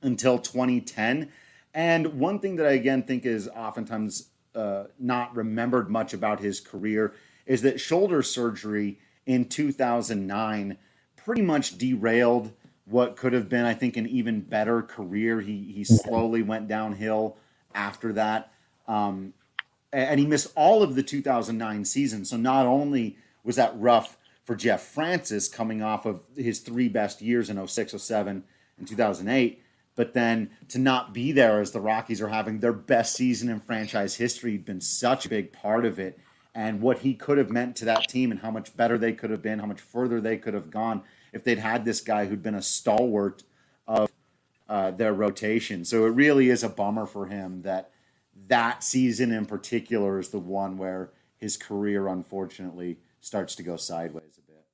until 2010. And one thing that I again think is oftentimes uh, not remembered much about his career is that shoulder surgery in 2009 pretty much derailed what could have been, I think, an even better career. He he slowly went downhill after that, um, and he missed all of the 2009 season. So not only was that rough for Jeff Francis coming off of his three best years in 06, 07, and 2008. But then to not be there as the Rockies are having their best season in franchise history been such a big part of it. And what he could have meant to that team and how much better they could have been, how much further they could have gone if they'd had this guy who'd been a stalwart of uh, their rotation. So it really is a bummer for him that that season in particular is the one where his career unfortunately starts to go sideways a bit.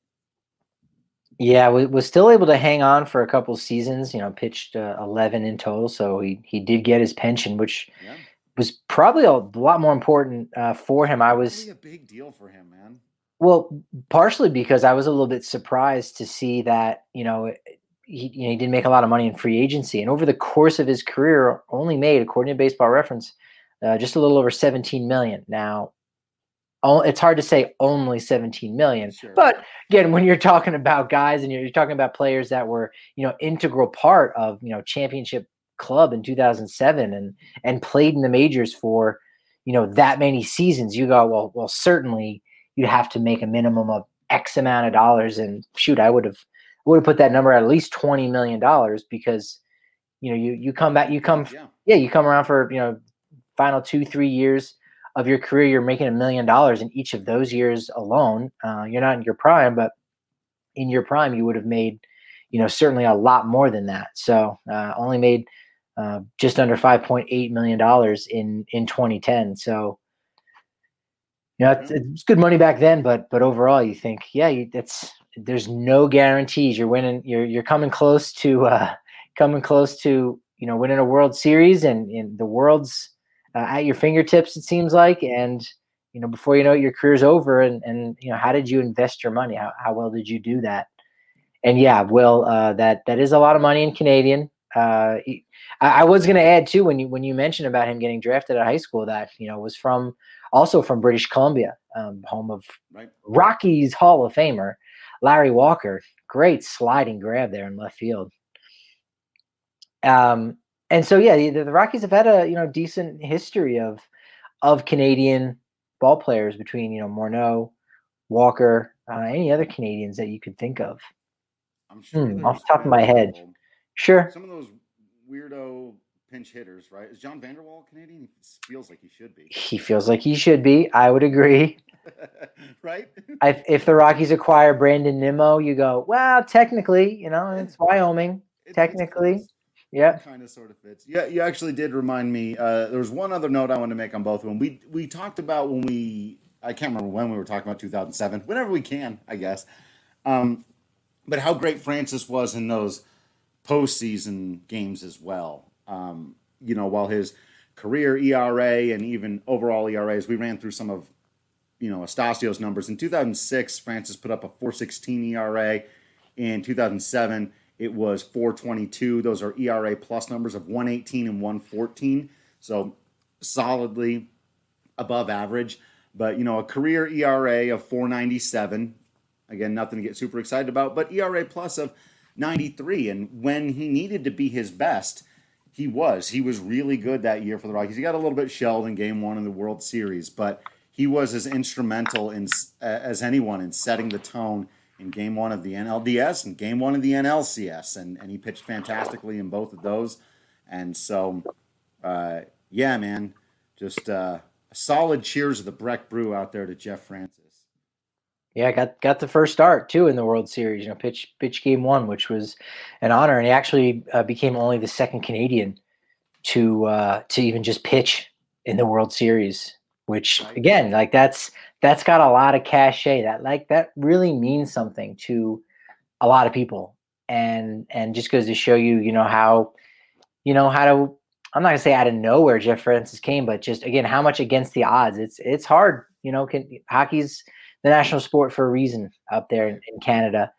Yeah, we was still able to hang on for a couple seasons. You know, pitched uh, eleven in total, so he he did get his pension, which yeah. was probably a lot more important uh, for him. I was really a big deal for him, man. Well, partially because I was a little bit surprised to see that you know he you know, he didn't make a lot of money in free agency, and over the course of his career, only made, according to Baseball Reference, uh, just a little over 17 million. Now, it's hard to say only 17 million, sure. but again, when you're talking about guys and you're, you're talking about players that were you know integral part of you know championship club in 2007 and and played in the majors for you know that many seasons, you go well well certainly you'd have to make a minimum of X amount of dollars, and shoot, I would have would have put that number at least twenty million dollars because you know you you come back you come yeah. yeah you come around for you know final two three years of your career you're making a million dollars in each of those years alone uh, you're not in your prime but in your prime you would have made you know certainly a lot more than that. So uh, only made uh, just under 5.8 million dollars in in 2010 so you know it's, it's, good money back then but but overall you think yeah it's there's no guarantees. You're winning you're you're coming close to uh coming close to you know winning a world series and, and the world's uh, at your fingertips it seems like and you know before you know it your career's over and and you know how did you invest your money how, how well did you do that and yeah will uh that that is a lot of money in canadian uh I, I was going to add too when you when you mentioned about him getting drafted at high school that you know was from also from british columbia um, home of right. rockies hall of famer Larry Walker, great sliding grab there in left field. Um, and so yeah, the, the, Rockies have had a you know decent history of of Canadian ball players between you know Morneau, Walker, uh, any other Canadians that you could think of. I'm sure hmm, off the top of my head. Sure. Some of those weirdo pinch hitters, right? Is John Vander Wal Canadian? He feels like he should be. He feels like he should be. I would agree. right? if, if the Rockies acquire Brandon Nimmo, you go, well, technically, you know, it's Wyoming. It technically. Yeah. Kind of sort of fits. Yeah, you actually did remind me. Uh, there was one other note I wanted to make on both of them. We we talked about when we I can't remember when we were talking about 2007. Whenever we can, I guess. Um, but how great Francis was in those postseason games as well. Um, you know, while his career ERA and even overall ERAs, we ran through some of you know Astacio's numbers. In 2006, Francis put up a 4.16 ERA. In 2007, it was 4.22. Those are ERA plus numbers of 118 and 114. So solidly above average. But you know, a career ERA of 4.97. Again, nothing to get super excited about, but ERA plus of 93. And when he needed to be his best, he was. He was really good that year for the Rockies. He got a little bit shelled in Game One in the World Series, but he was as instrumental in as anyone in setting the tone in game one of the NLDS and game one of the NLCS, and, and he pitched fantastically in both of those. And so, uh, yeah, man, just uh, a solid cheers of the Breck Brew out there to Jeff Francis. Yeah, got got the first start too in the World Series. You know, pitch pitch game one, which was an honor, and he actually uh, became only the second Canadian to uh, to even just pitch in the World Series which again like that's that's got a lot of cachet that like that really means something to a lot of people. And and just goes to show you you know how you know how to i'm not gonna say out of nowhere jeff francis came but just again how much against the odds. It's it's hard you know can, hockey's the national sport for a reason up there in, in canada.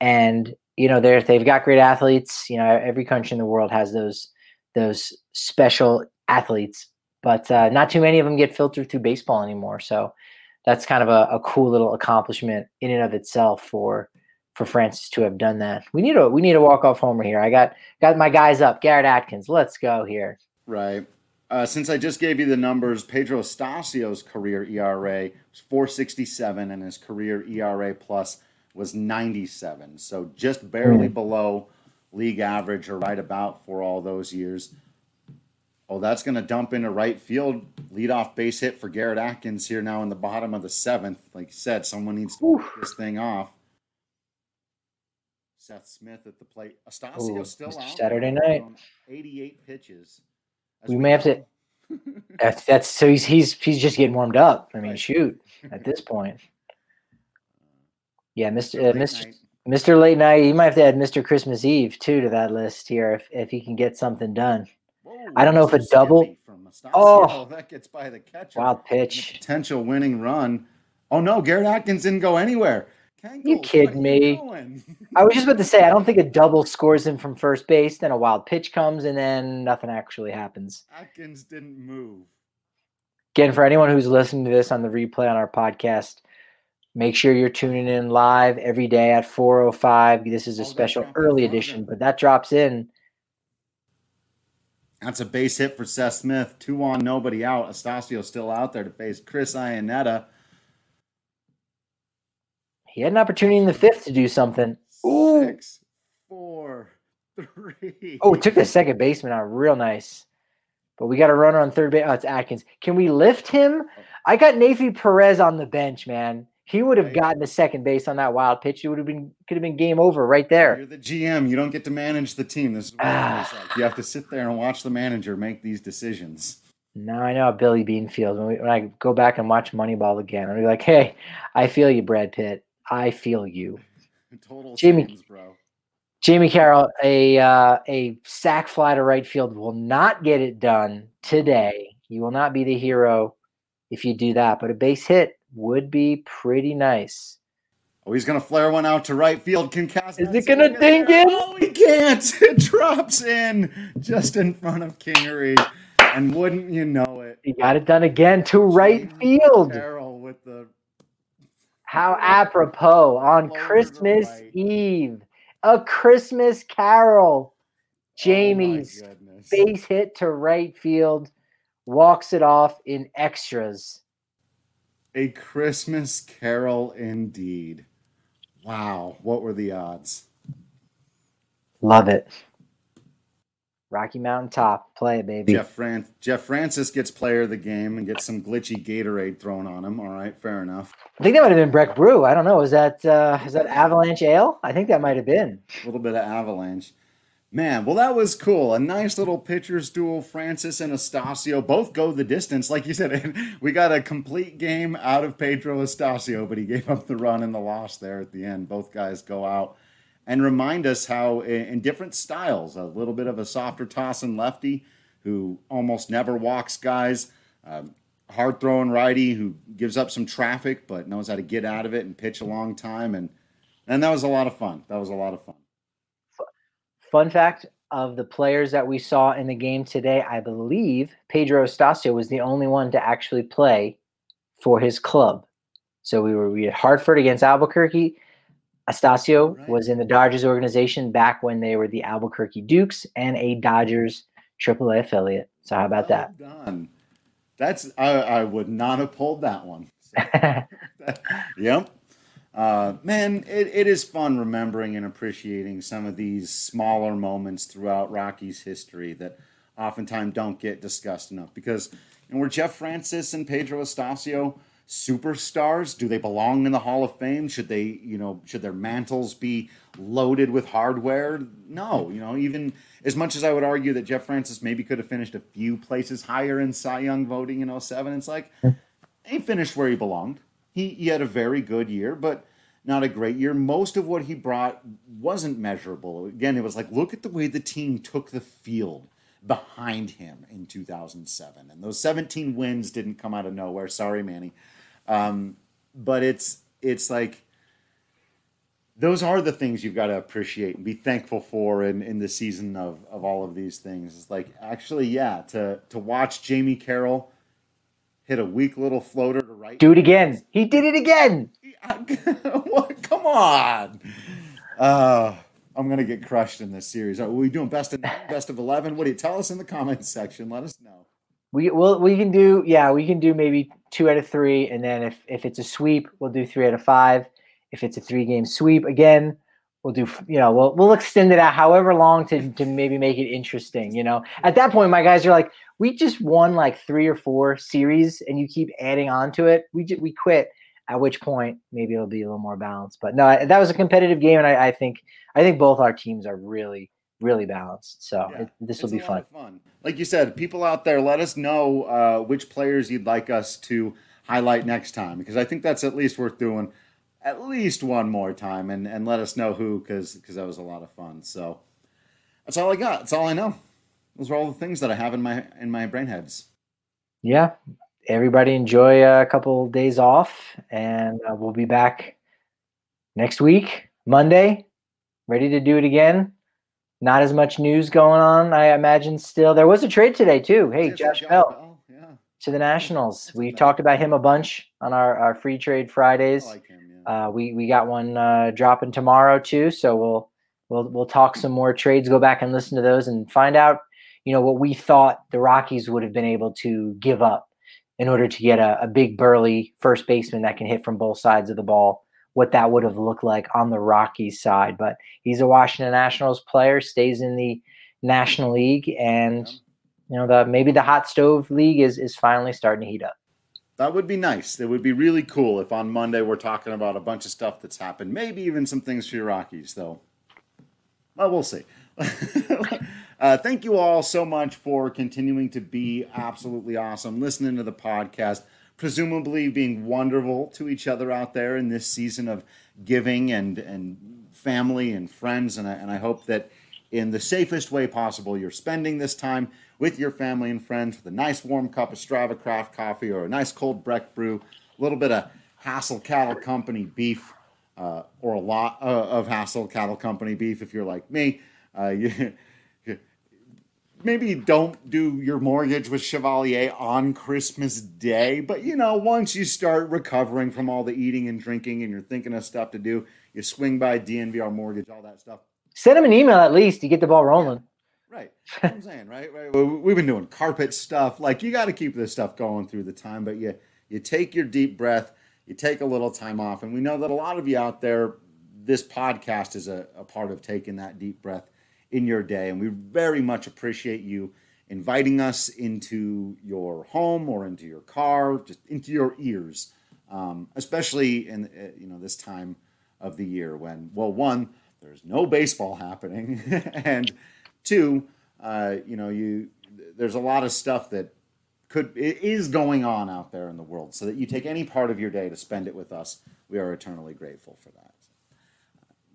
And you know they're they've got great athletes you know every country in the world has those those special athletes. But uh, not too many of them get filtered through baseball anymore. So that's kind of a, a, cool little accomplishment in and of itself for for Francis to have done that. We need a we need a walk off homer here. I got got my guys up. Garrett Atkins, let's go here. Right. Uh, since I just gave you the numbers, Pedro Astacio's career ERA was 467 and his career ERA plus was 97. So just barely mm. below league average or right about for all those years. Oh, that's going to dump into right field. Leadoff base hit for Garrett Atkins here now in the bottom of the seventh. Like you said, someone needs to Oof. this thing off. Seth Smith at the plate. Astacio still Mr. out. Saturday night. 88 pitches. we may have to. that's, that's so he's he's he's just getting warmed up. I mean, right. shoot, at this point. Yeah, Mr. Uh, Mr. Mr. Late Night. You might have to add Mr. Christmas Eve too to that list here if if he can get something done. Whoa, I don't know if a double. Oh, that gets by the catcher. Wild pitch. Potential winning run. Oh no, Garrett Atkins didn't go anywhere. you kidding me? I was just about to say I don't think a double scores him from first base, then a wild pitch comes, and then nothing actually happens. Atkins didn't move. Again, for anyone who's listening to this on the replay on our podcast, make sure you're tuning in live every day at 4:05. This is a oh, special early edition, but that drops in. That's a base hit for Seth Smith. Two on, nobody out. Astacio still out there to face Chris Iannetta. He had an opportunity in the fifth to do something. Ooh. Six, four, three. Oh, it took the second baseman out real nice. But we got a runner on third base. Oh, it's Atkins. Can we lift him? I got Neifi Perez on the bench, man. He would have gotten the second base on that wild pitch. It would have been could have been game over right there. You're the GM. You don't get to manage the team. This is what like. You have to sit there and watch the manager make these decisions. Now I know how Billy Beane feels when, we, when I go back and watch Moneyball again. I'll be like, "Hey, I feel you, Brad Pitt. I feel you." Total Jamie, scenes, bro. Jamie Carroll, a uh, a sac fly to right field will not get it done today. You will not be the hero if you do that, but a base hit would be pretty nice. Oh, he's gonna flare one out to right field. Can Is it gonna ding in? Oh, he can't. It drops in just in front of Kingery, and wouldn't you know it? He got it done again to right field. Carroll with the how apropos on Christmas right. Eve a Christmas Carol. Oh Jamie's oh base hit to right field walks it off in extras. A Christmas Carol indeed. Wow, what were the odds? Love it. Rocky Mountain Top, play it, baby. Jeff, Fran- Jeff Francis gets player of the game and gets some glitchy Gatorade thrown on him. All right, fair enough. I think that might have been Breck Brew. I don't know. Is that uh, is that Avalanche Ale? I think that might have been a little bit of Avalanche. Man, well, that was cool. A nice little pitchers duel. Francis and Astacio both go the distance. Like you said, we got a complete game out of Pedro Astacio, but he gave up the run and the loss there at the end. Both guys go out and remind us how, in different styles, a little bit of a softer tossing lefty who almost never walks guys, um, hard throwing righty who gives up some traffic but knows how to get out of it and pitch a long time. And, and that was a lot of fun. That was a lot of fun. Fun fact of the players that we saw in the game today, I believe Pedro Astacio was the only one to actually play for his club. So we were we had Hartford against Albuquerque. Astacio right. was in the Dodgers organization back when they were the Albuquerque Dukes and a Dodgers AAA affiliate. So how about well that? Done. That's I, I would not have pulled that one. So, yep. Uh, man, it, it is fun remembering and appreciating some of these smaller moments throughout Rocky's history that oftentimes don't get discussed enough. Because know, were Jeff Francis and Pedro Astacio superstars? Do they belong in the Hall of Fame? Should they, you know, should their mantles be loaded with hardware? No, you know, even as much as I would argue that Jeff Francis maybe could have finished a few places higher in Cy Young voting in 07, it's like he finished where he belonged. He, he had a very good year, but not a great year. Most of what he brought wasn't measurable. Again, it was like, look at the way the team took the field behind him in 2007. And those 17 wins didn't come out of nowhere. Sorry, Manny. Um, but it's it's like those are the things you've got to appreciate and be thankful for in, in the season of, of all of these things. It's like actually, yeah, to to watch Jamie Carroll hit a weak little floater to right. Do it again. He did it again. what? Come on. Uh, I'm gonna get crushed in this series. Are we doing best of best of eleven? What do you tell us in the comments section? Let us know. We will. We can do. Yeah, we can do maybe two out of three, and then if if it's a sweep, we'll do three out of five. If it's a three game sweep, again, we'll do. You know, we'll we'll extend it out however long to to maybe make it interesting. You know, at that point, my guys are like, we just won like three or four series, and you keep adding on to it. We just, we quit. At which point, maybe it'll be a little more balanced. But no, that was a competitive game, and I, I think I think both our teams are really really balanced. So yeah, it, this will be fun. fun. Like you said, people out there, let us know uh, which players you'd like us to highlight next time because I think that's at least worth doing. At least one more time and, and let us know who because because that was a lot of fun. So that's all I got. That's all I know. Those are all the things that I have in my in my brain heads. Yeah, everybody enjoy a couple days off, and uh, we'll be back next week, Monday, ready to do it again. Not as much news going on, I imagine. Still, there was a trade today too. Hey, Josh Bell to the Nationals. We talked about him a bunch on our, our free trade I Fridays. like him. Yeah. Uh, we we got one uh, dropping tomorrow too, so we'll we'll we'll talk some more trades. Go back and listen to those and find out, you know, what we thought the Rockies would have been able to give up in order to get a, a big burly first baseman that can hit from both sides of the ball. What that would have looked like on the Rockies side, but he's a Washington Nationals player, stays in the National League, and you know the maybe the hot stove league is is finally starting to heat up. That would be nice. It would be really cool if on Monday we're talking about a bunch of stuff that's happened. Maybe even some things for your Rockies, though. Well, we'll see. uh, thank you all so much for continuing to be absolutely awesome, listening to the podcast, presumably being wonderful to each other out there in this season of giving and and family and friends. And I, and I hope that in the safest way possible, you're spending this time with your family and friends with a nice warm cup of Strava Craft coffee or a nice cold Breck brew, a little bit of Hassel Cattle Company beef, uh, or a lot uh, of Hassel Cattle Company beef if you're like me. Uh, you, maybe don't do your mortgage with Chevalier on Christmas Day, but you know, once you start recovering from all the eating and drinking and you're thinking of stuff to do, you swing by DNVR Mortgage, all that stuff. Send him an email at least to get the ball rolling. Right. I'm saying, right? Right. We- We've been doing carpet stuff. Like you got to keep this stuff going through the time, but you you take your deep breath, you take a little time off, and we know that a lot of you out there, this podcast is a, a part of taking that deep breath in your day, and we very much appreciate you inviting us into your home or into your car, just into your ears, um, especially in uh, you know this time of the year when, well, one, there's no baseball happening, and two, uh, you know, you there's a lot of stuff that could is going on out there in the world. So that you take any part of your day to spend it with us, we are eternally grateful for that.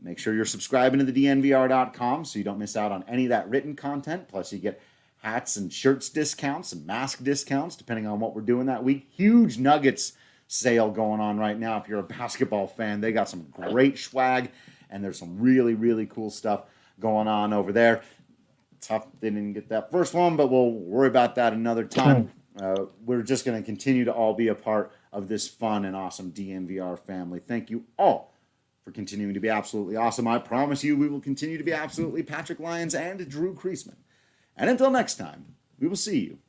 Make sure you're subscribing to the DNVR.com so you don't miss out on any of that written content. Plus, you get hats and shirts discounts and mask discounts depending on what we're doing that week. Huge Nuggets sale going on right now. If you're a basketball fan, they got some great swag and there's some really, really cool stuff going on over there. Tough they didn't get that first one, but we'll worry about that another time. Uh, we're just going to continue to all be a part of this fun and awesome DNVR family. Thank you all for continuing to be absolutely awesome. I promise you, we will continue to be absolutely Patrick Lyons and Drew Creasman. And until next time, we will see you at the ballpark.